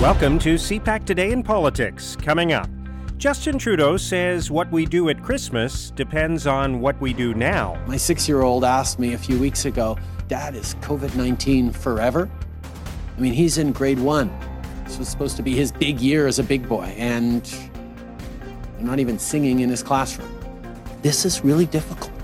Welcome to CPAC Today in Politics. Coming up, Justin Trudeau says what we do at Christmas depends on what we do now. My six year old asked me a few weeks ago, Dad, is COVID 19 forever? I mean, he's in grade one. This was supposed to be his big year as a big boy, and they're not even singing in his classroom. This is really difficult.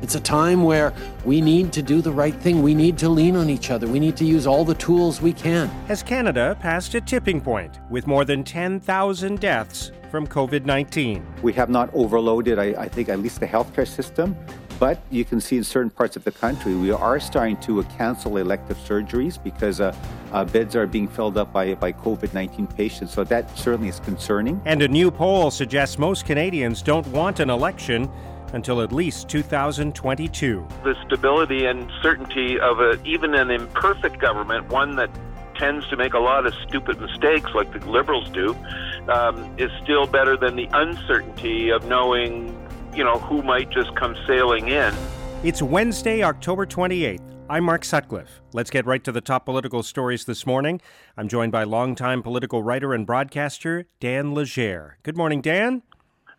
It's a time where we need to do the right thing. We need to lean on each other. We need to use all the tools we can. Has Canada passed a tipping point with more than 10,000 deaths from COVID 19? We have not overloaded, I, I, think, at least the healthcare system. But you can see in certain parts of the country, we are starting to cancel elective surgeries because uh, uh, beds are being filled up by, by COVID 19 patients. So that certainly is concerning. And a new poll suggests most Canadians don't want an election until at least 2022. The stability and certainty of a, even an imperfect government, one that tends to make a lot of stupid mistakes like the Liberals do, um, is still better than the uncertainty of knowing, you know, who might just come sailing in. It's Wednesday, October 28th. I'm Mark Sutcliffe. Let's get right to the top political stories this morning. I'm joined by longtime political writer and broadcaster Dan Legere. Good morning, Dan.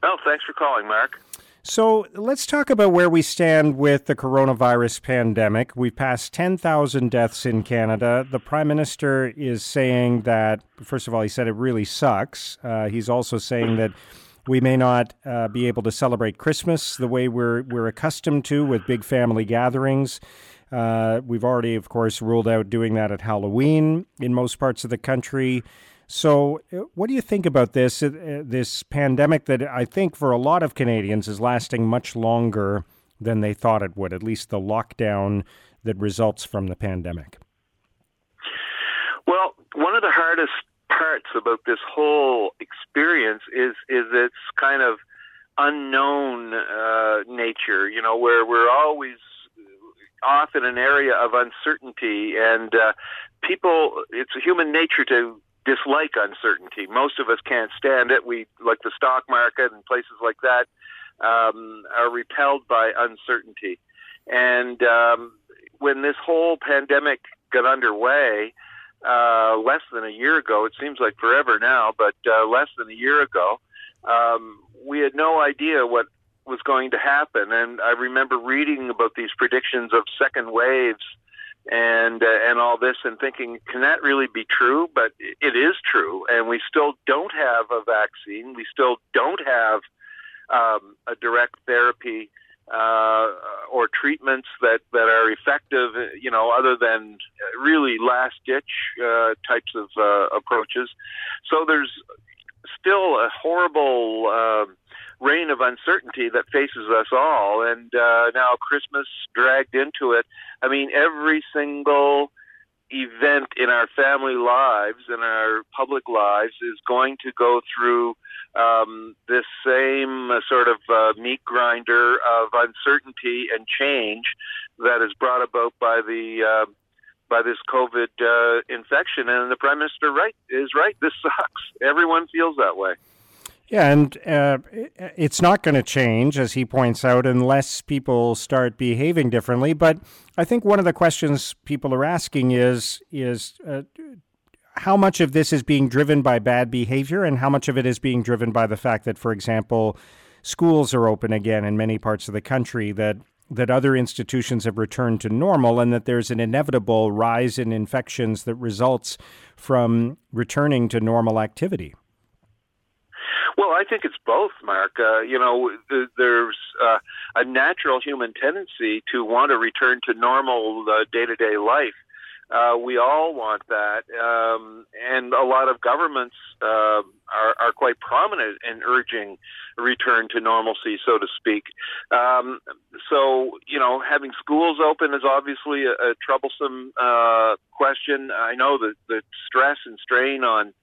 Oh, thanks for calling, Mark. So let's talk about where we stand with the coronavirus pandemic. We've passed 10,000 deaths in Canada. The Prime Minister is saying that, first of all, he said it really sucks. Uh, he's also saying that we may not uh, be able to celebrate Christmas the way we're, we're accustomed to with big family gatherings. Uh, we've already, of course, ruled out doing that at Halloween in most parts of the country. So, uh, what do you think about this? Uh, this pandemic that I think for a lot of Canadians is lasting much longer than they thought it would, at least the lockdown that results from the pandemic. Well, one of the hardest parts about this whole experience is is its kind of unknown uh, nature. You know, where we're always off in an area of uncertainty, and uh, people. It's human nature to dislike uncertainty. Most of us can't stand it. We like the stock market and places like that um, are repelled by uncertainty. And um, when this whole pandemic got underway, uh, less than a year ago, it seems like forever now, but uh, less than a year ago, um, we had no idea what was going to happen. And I remember reading about these predictions of second waves and uh, and all this and thinking can that really be true but it is true and we still don't have a vaccine we still don't have um, a direct therapy uh, or treatments that, that are effective, you know, other than really last ditch uh, types of uh, approaches. So there's still a horrible uh, reign of uncertainty that faces us all. And uh, now Christmas dragged into it. I mean, every single event in our family lives and our public lives is going to go through um, this same sort of uh, meat grinder of uncertainty and change that is brought about by the uh, by this COVID uh, infection. And the prime minister right is right. This sucks. Everyone feels that way. Yeah, and uh, it's not going to change, as he points out, unless people start behaving differently. But I think one of the questions people are asking is is uh, how much of this is being driven by bad behavior, and how much of it is being driven by the fact that, for example, schools are open again in many parts of the country, that that other institutions have returned to normal, and that there's an inevitable rise in infections that results from returning to normal activity. Well, I think it's both, Mark. Uh, you know, there's uh, a natural human tendency to want to return to normal day to day life. Uh, we all want that, um, and a lot of governments uh, are, are quite prominent in urging return to normalcy, so to speak. Um, so, you know, having schools open is obviously a, a troublesome uh, question. I know that the stress and strain on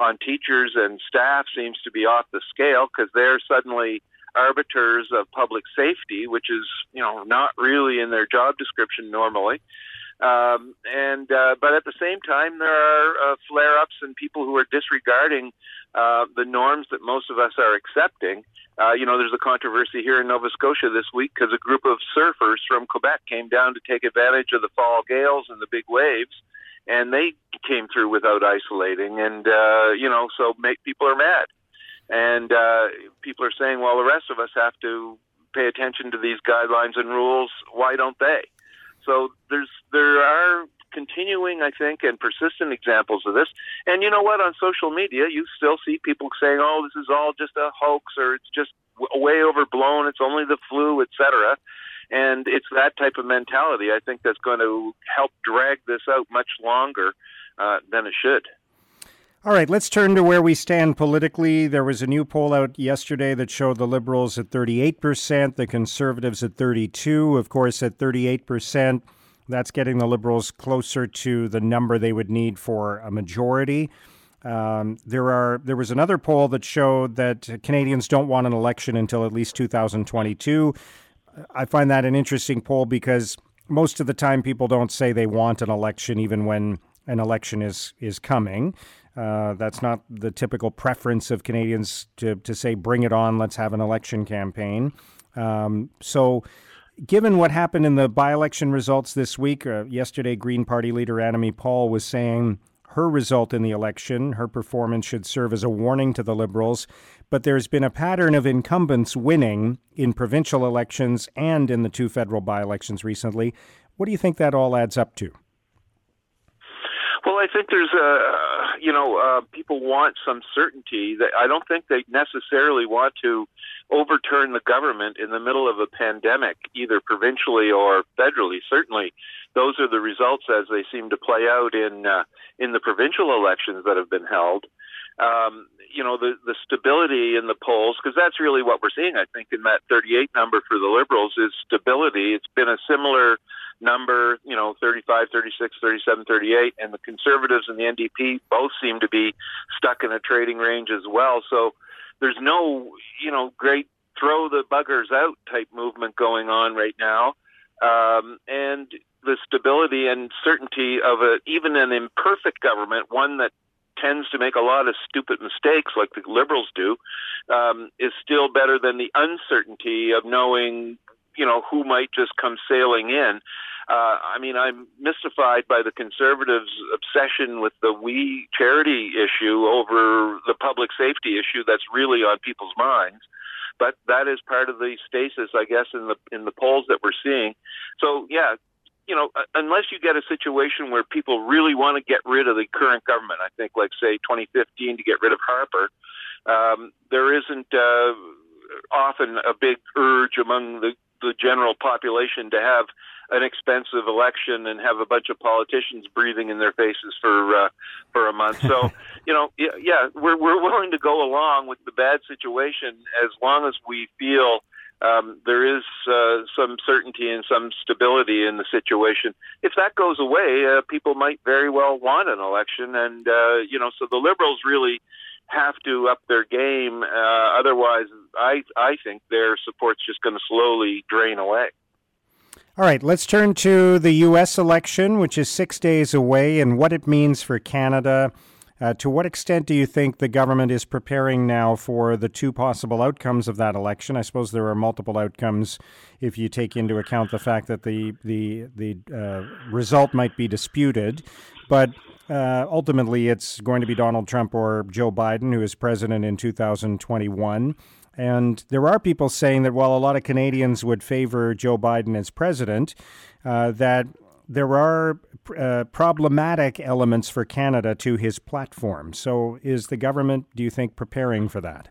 on teachers and staff seems to be off the scale because they're suddenly arbiters of public safety, which is you know not really in their job description normally. Um, and uh, but at the same time, there are uh, flare-ups and people who are disregarding uh, the norms that most of us are accepting. Uh, you know, there's a controversy here in Nova Scotia this week because a group of surfers from Quebec came down to take advantage of the fall gales and the big waves and they came through without isolating, and uh, you know, so make, people are mad, and uh, people are saying, well, the rest of us have to pay attention to these guidelines and rules. Why don't they? So there's there are continuing, I think, and persistent examples of this. And you know what? On social media, you still see people saying, "Oh, this is all just a hoax," or "It's just way overblown. It's only the flu, etc." And it's that type of mentality, I think, that's going to help drag this out much longer uh, than it should. All right, let's turn to where we stand politically. There was a new poll out yesterday that showed the Liberals at 38%, the Conservatives at 32. Of course, at 38%, that's getting the Liberals closer to the number they would need for a majority. Um, there are there was another poll that showed that Canadians don't want an election until at least 2022. I find that an interesting poll because most of the time people don't say they want an election even when an election is is coming. Uh, that's not the typical preference of Canadians to, to say, bring it on, let's have an election campaign. Um, so, given what happened in the by election results this week, uh, yesterday, Green Party leader Annamie Paul was saying her result in the election, her performance should serve as a warning to the Liberals. But there's been a pattern of incumbents winning in provincial elections and in the two federal by elections recently. What do you think that all adds up to? Well, I think there's a, you know, uh, people want some certainty. That I don't think they necessarily want to overturn the government in the middle of a pandemic, either provincially or federally. Certainly, those are the results as they seem to play out in uh, in the provincial elections that have been held. Um, you know, the the stability in the polls, because that's really what we're seeing. I think in that 38 number for the Liberals is stability. It's been a similar number, you know, 35, 36, 37, 38, and the Conservatives and the NDP both seem to be stuck in a trading range as well. So there's no, you know, great throw the buggers out type movement going on right now. Um, and the stability and certainty of a, even an imperfect government, one that tends to make a lot of stupid mistakes like the liberals do, um, is still better than the uncertainty of knowing, you know, who might just come sailing in. Uh, I mean, I'm mystified by the conservatives' obsession with the we charity issue over the public safety issue that's really on people's minds. But that is part of the stasis, I guess, in the in the polls that we're seeing. So yeah, you know, unless you get a situation where people really want to get rid of the current government, I think, like say 2015 to get rid of Harper, um, there isn't uh, often a big urge among the the general population to have an expensive election and have a bunch of politicians breathing in their faces for uh, for a month. So, you know, yeah, yeah, we're we're willing to go along with the bad situation as long as we feel um, there is uh, some certainty and some stability in the situation. If that goes away, uh, people might very well want an election, and uh, you know, so the Liberals really have to up their game. Uh, otherwise, I I think their support's just going to slowly drain away. All right, let's turn to the U.S. election, which is six days away, and what it means for Canada. Uh, to what extent do you think the government is preparing now for the two possible outcomes of that election? I suppose there are multiple outcomes if you take into account the fact that the the the uh, result might be disputed, but uh, ultimately it's going to be Donald Trump or Joe Biden who is president in 2021. And there are people saying that while a lot of Canadians would favor Joe Biden as president, uh, that there are uh, problematic elements for Canada to his platform. So, is the government, do you think, preparing for that?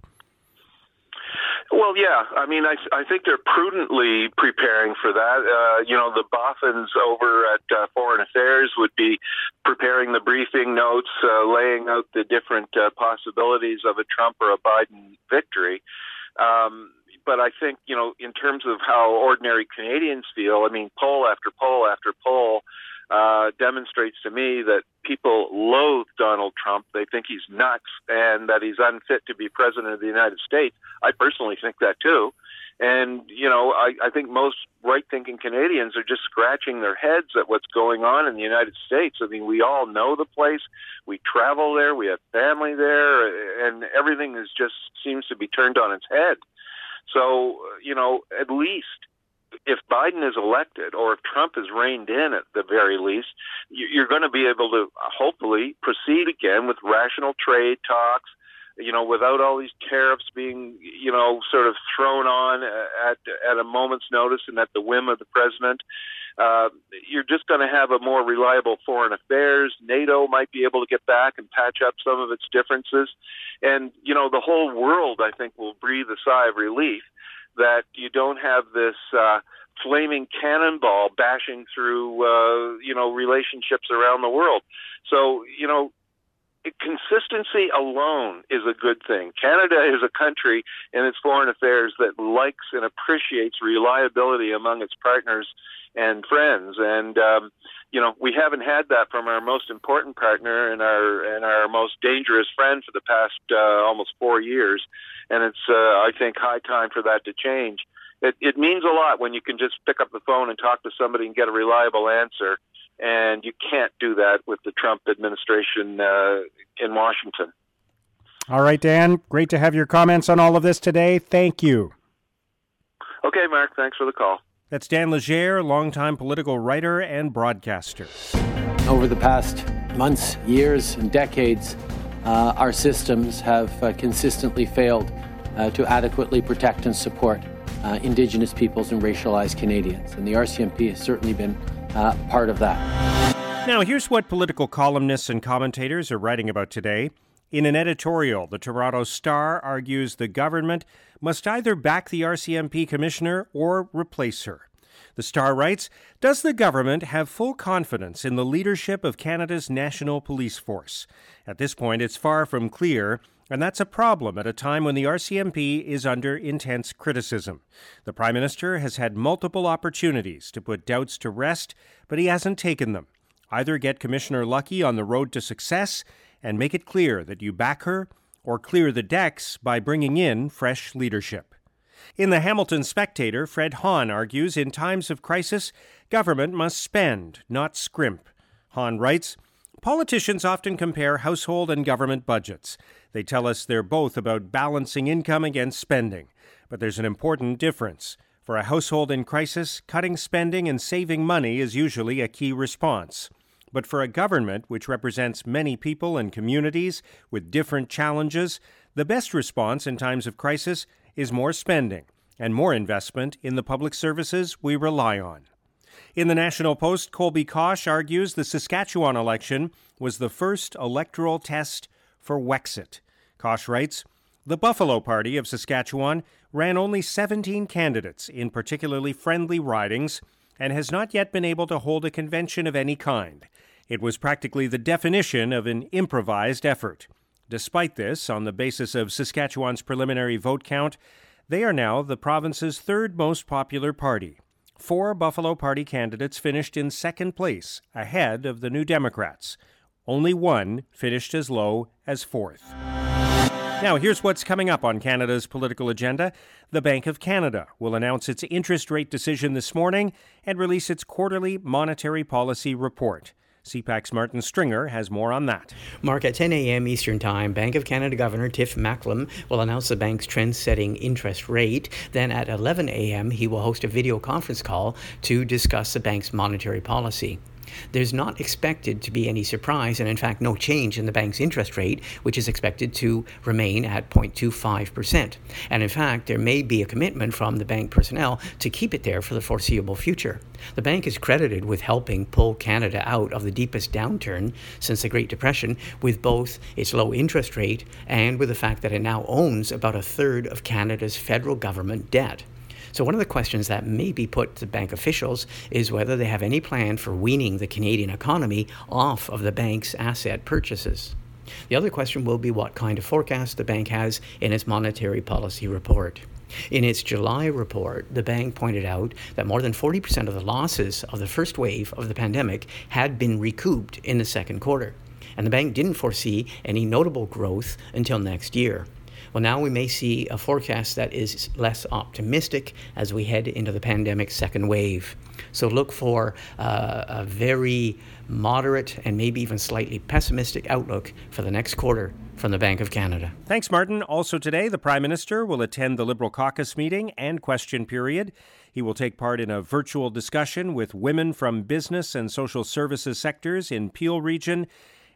Well, yeah. I mean, I, I think they're prudently preparing for that. Uh, you know, the Boffins over at uh, Foreign Affairs would be preparing the briefing notes, uh, laying out the different uh, possibilities of a Trump or a Biden victory. Um, but I think, you know, in terms of how ordinary Canadians feel, I mean, poll after poll after poll uh, demonstrates to me that people loathe Donald Trump. They think he's nuts and that he's unfit to be president of the United States. I personally think that too. And, you know, I, I think most right thinking Canadians are just scratching their heads at what's going on in the United States. I mean, we all know the place. We travel there. We have family there. And everything is just seems to be turned on its head. So, you know, at least if Biden is elected or if Trump is reined in at the very least, you're going to be able to hopefully proceed again with rational trade talks, you know, without all these tariffs being, you know, sort of thrown on at at a moment's notice and at the whim of the president. Uh, you're just going to have a more reliable foreign affairs. NATO might be able to get back and patch up some of its differences, and you know, the whole world, I think, will breathe a sigh of relief that you don't have this. Uh, flaming cannonball bashing through uh, you know relationships around the world. So you know consistency alone is a good thing. Canada is a country in its foreign affairs that likes and appreciates reliability among its partners and friends. And um, you know, we haven't had that from our most important partner and our and our most dangerous friend for the past uh, almost four years. And it's uh, I think high time for that to change. It, it means a lot when you can just pick up the phone and talk to somebody and get a reliable answer and you can't do that with the Trump administration uh, in Washington. All right, Dan, great to have your comments on all of this today. Thank you. Okay, Mark, thanks for the call. That's Dan Legere, longtime political writer and broadcaster. Over the past months, years, and decades, uh, our systems have uh, consistently failed uh, to adequately protect and support uh, Indigenous peoples and racialized Canadians. And the RCMP has certainly been uh, part of that. Now, here's what political columnists and commentators are writing about today. In an editorial, the Toronto Star argues the government must either back the RCMP commissioner or replace her. The Star writes Does the government have full confidence in the leadership of Canada's National Police Force? At this point, it's far from clear and that's a problem at a time when the RCMP is under intense criticism. The Prime Minister has had multiple opportunities to put doubts to rest, but he hasn't taken them. Either get Commissioner Lucki on the road to success and make it clear that you back her, or clear the decks by bringing in fresh leadership. In the Hamilton Spectator, Fred Hahn argues in times of crisis, government must spend, not scrimp. Hahn writes, Politicians often compare household and government budgets. They tell us they're both about balancing income against spending. But there's an important difference. For a household in crisis, cutting spending and saving money is usually a key response. But for a government which represents many people and communities with different challenges, the best response in times of crisis is more spending and more investment in the public services we rely on. In the National Post, Colby Kosh argues the Saskatchewan election was the first electoral test for Wexit. Kosh writes The Buffalo Party of Saskatchewan ran only 17 candidates in particularly friendly ridings and has not yet been able to hold a convention of any kind. It was practically the definition of an improvised effort. Despite this, on the basis of Saskatchewan's preliminary vote count, they are now the province's third most popular party. Four Buffalo Party candidates finished in second place, ahead of the New Democrats. Only one finished as low as fourth. Now, here's what's coming up on Canada's political agenda. The Bank of Canada will announce its interest rate decision this morning and release its quarterly monetary policy report. CPAC's Martin Stringer has more on that. Mark, at 10 a.m. Eastern Time, Bank of Canada Governor Tiff Macklem will announce the bank's trend setting interest rate. Then at 11 a.m., he will host a video conference call to discuss the bank's monetary policy. There's not expected to be any surprise, and in fact, no change in the bank's interest rate, which is expected to remain at 0.25%. And in fact, there may be a commitment from the bank personnel to keep it there for the foreseeable future. The bank is credited with helping pull Canada out of the deepest downturn since the Great Depression with both its low interest rate and with the fact that it now owns about a third of Canada's federal government debt. So, one of the questions that may be put to bank officials is whether they have any plan for weaning the Canadian economy off of the bank's asset purchases. The other question will be what kind of forecast the bank has in its monetary policy report. In its July report, the bank pointed out that more than 40% of the losses of the first wave of the pandemic had been recouped in the second quarter, and the bank didn't foresee any notable growth until next year. Well, now we may see a forecast that is less optimistic as we head into the pandemic's second wave. So look for uh, a very moderate and maybe even slightly pessimistic outlook for the next quarter from the Bank of Canada. Thanks, Martin. Also today, the Prime Minister will attend the Liberal caucus meeting and question period. He will take part in a virtual discussion with women from business and social services sectors in Peel region.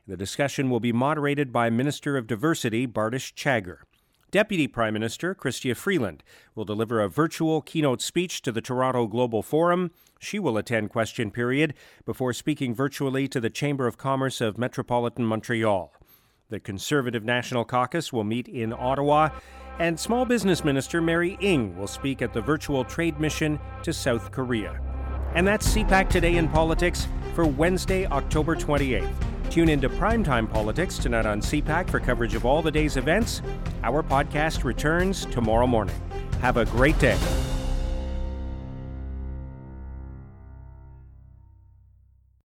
The discussion will be moderated by Minister of Diversity Bardish Chagger. Deputy Prime Minister Chrystia Freeland will deliver a virtual keynote speech to the Toronto Global Forum. She will attend question period before speaking virtually to the Chamber of Commerce of Metropolitan Montreal. The Conservative National Caucus will meet in Ottawa, and Small Business Minister Mary Ng will speak at the virtual trade mission to South Korea. And that's CPAC Today in Politics for Wednesday, October 28th. Tune into Primetime Politics tonight on CPAC for coverage of all the day's events. Our podcast returns tomorrow morning. Have a great day.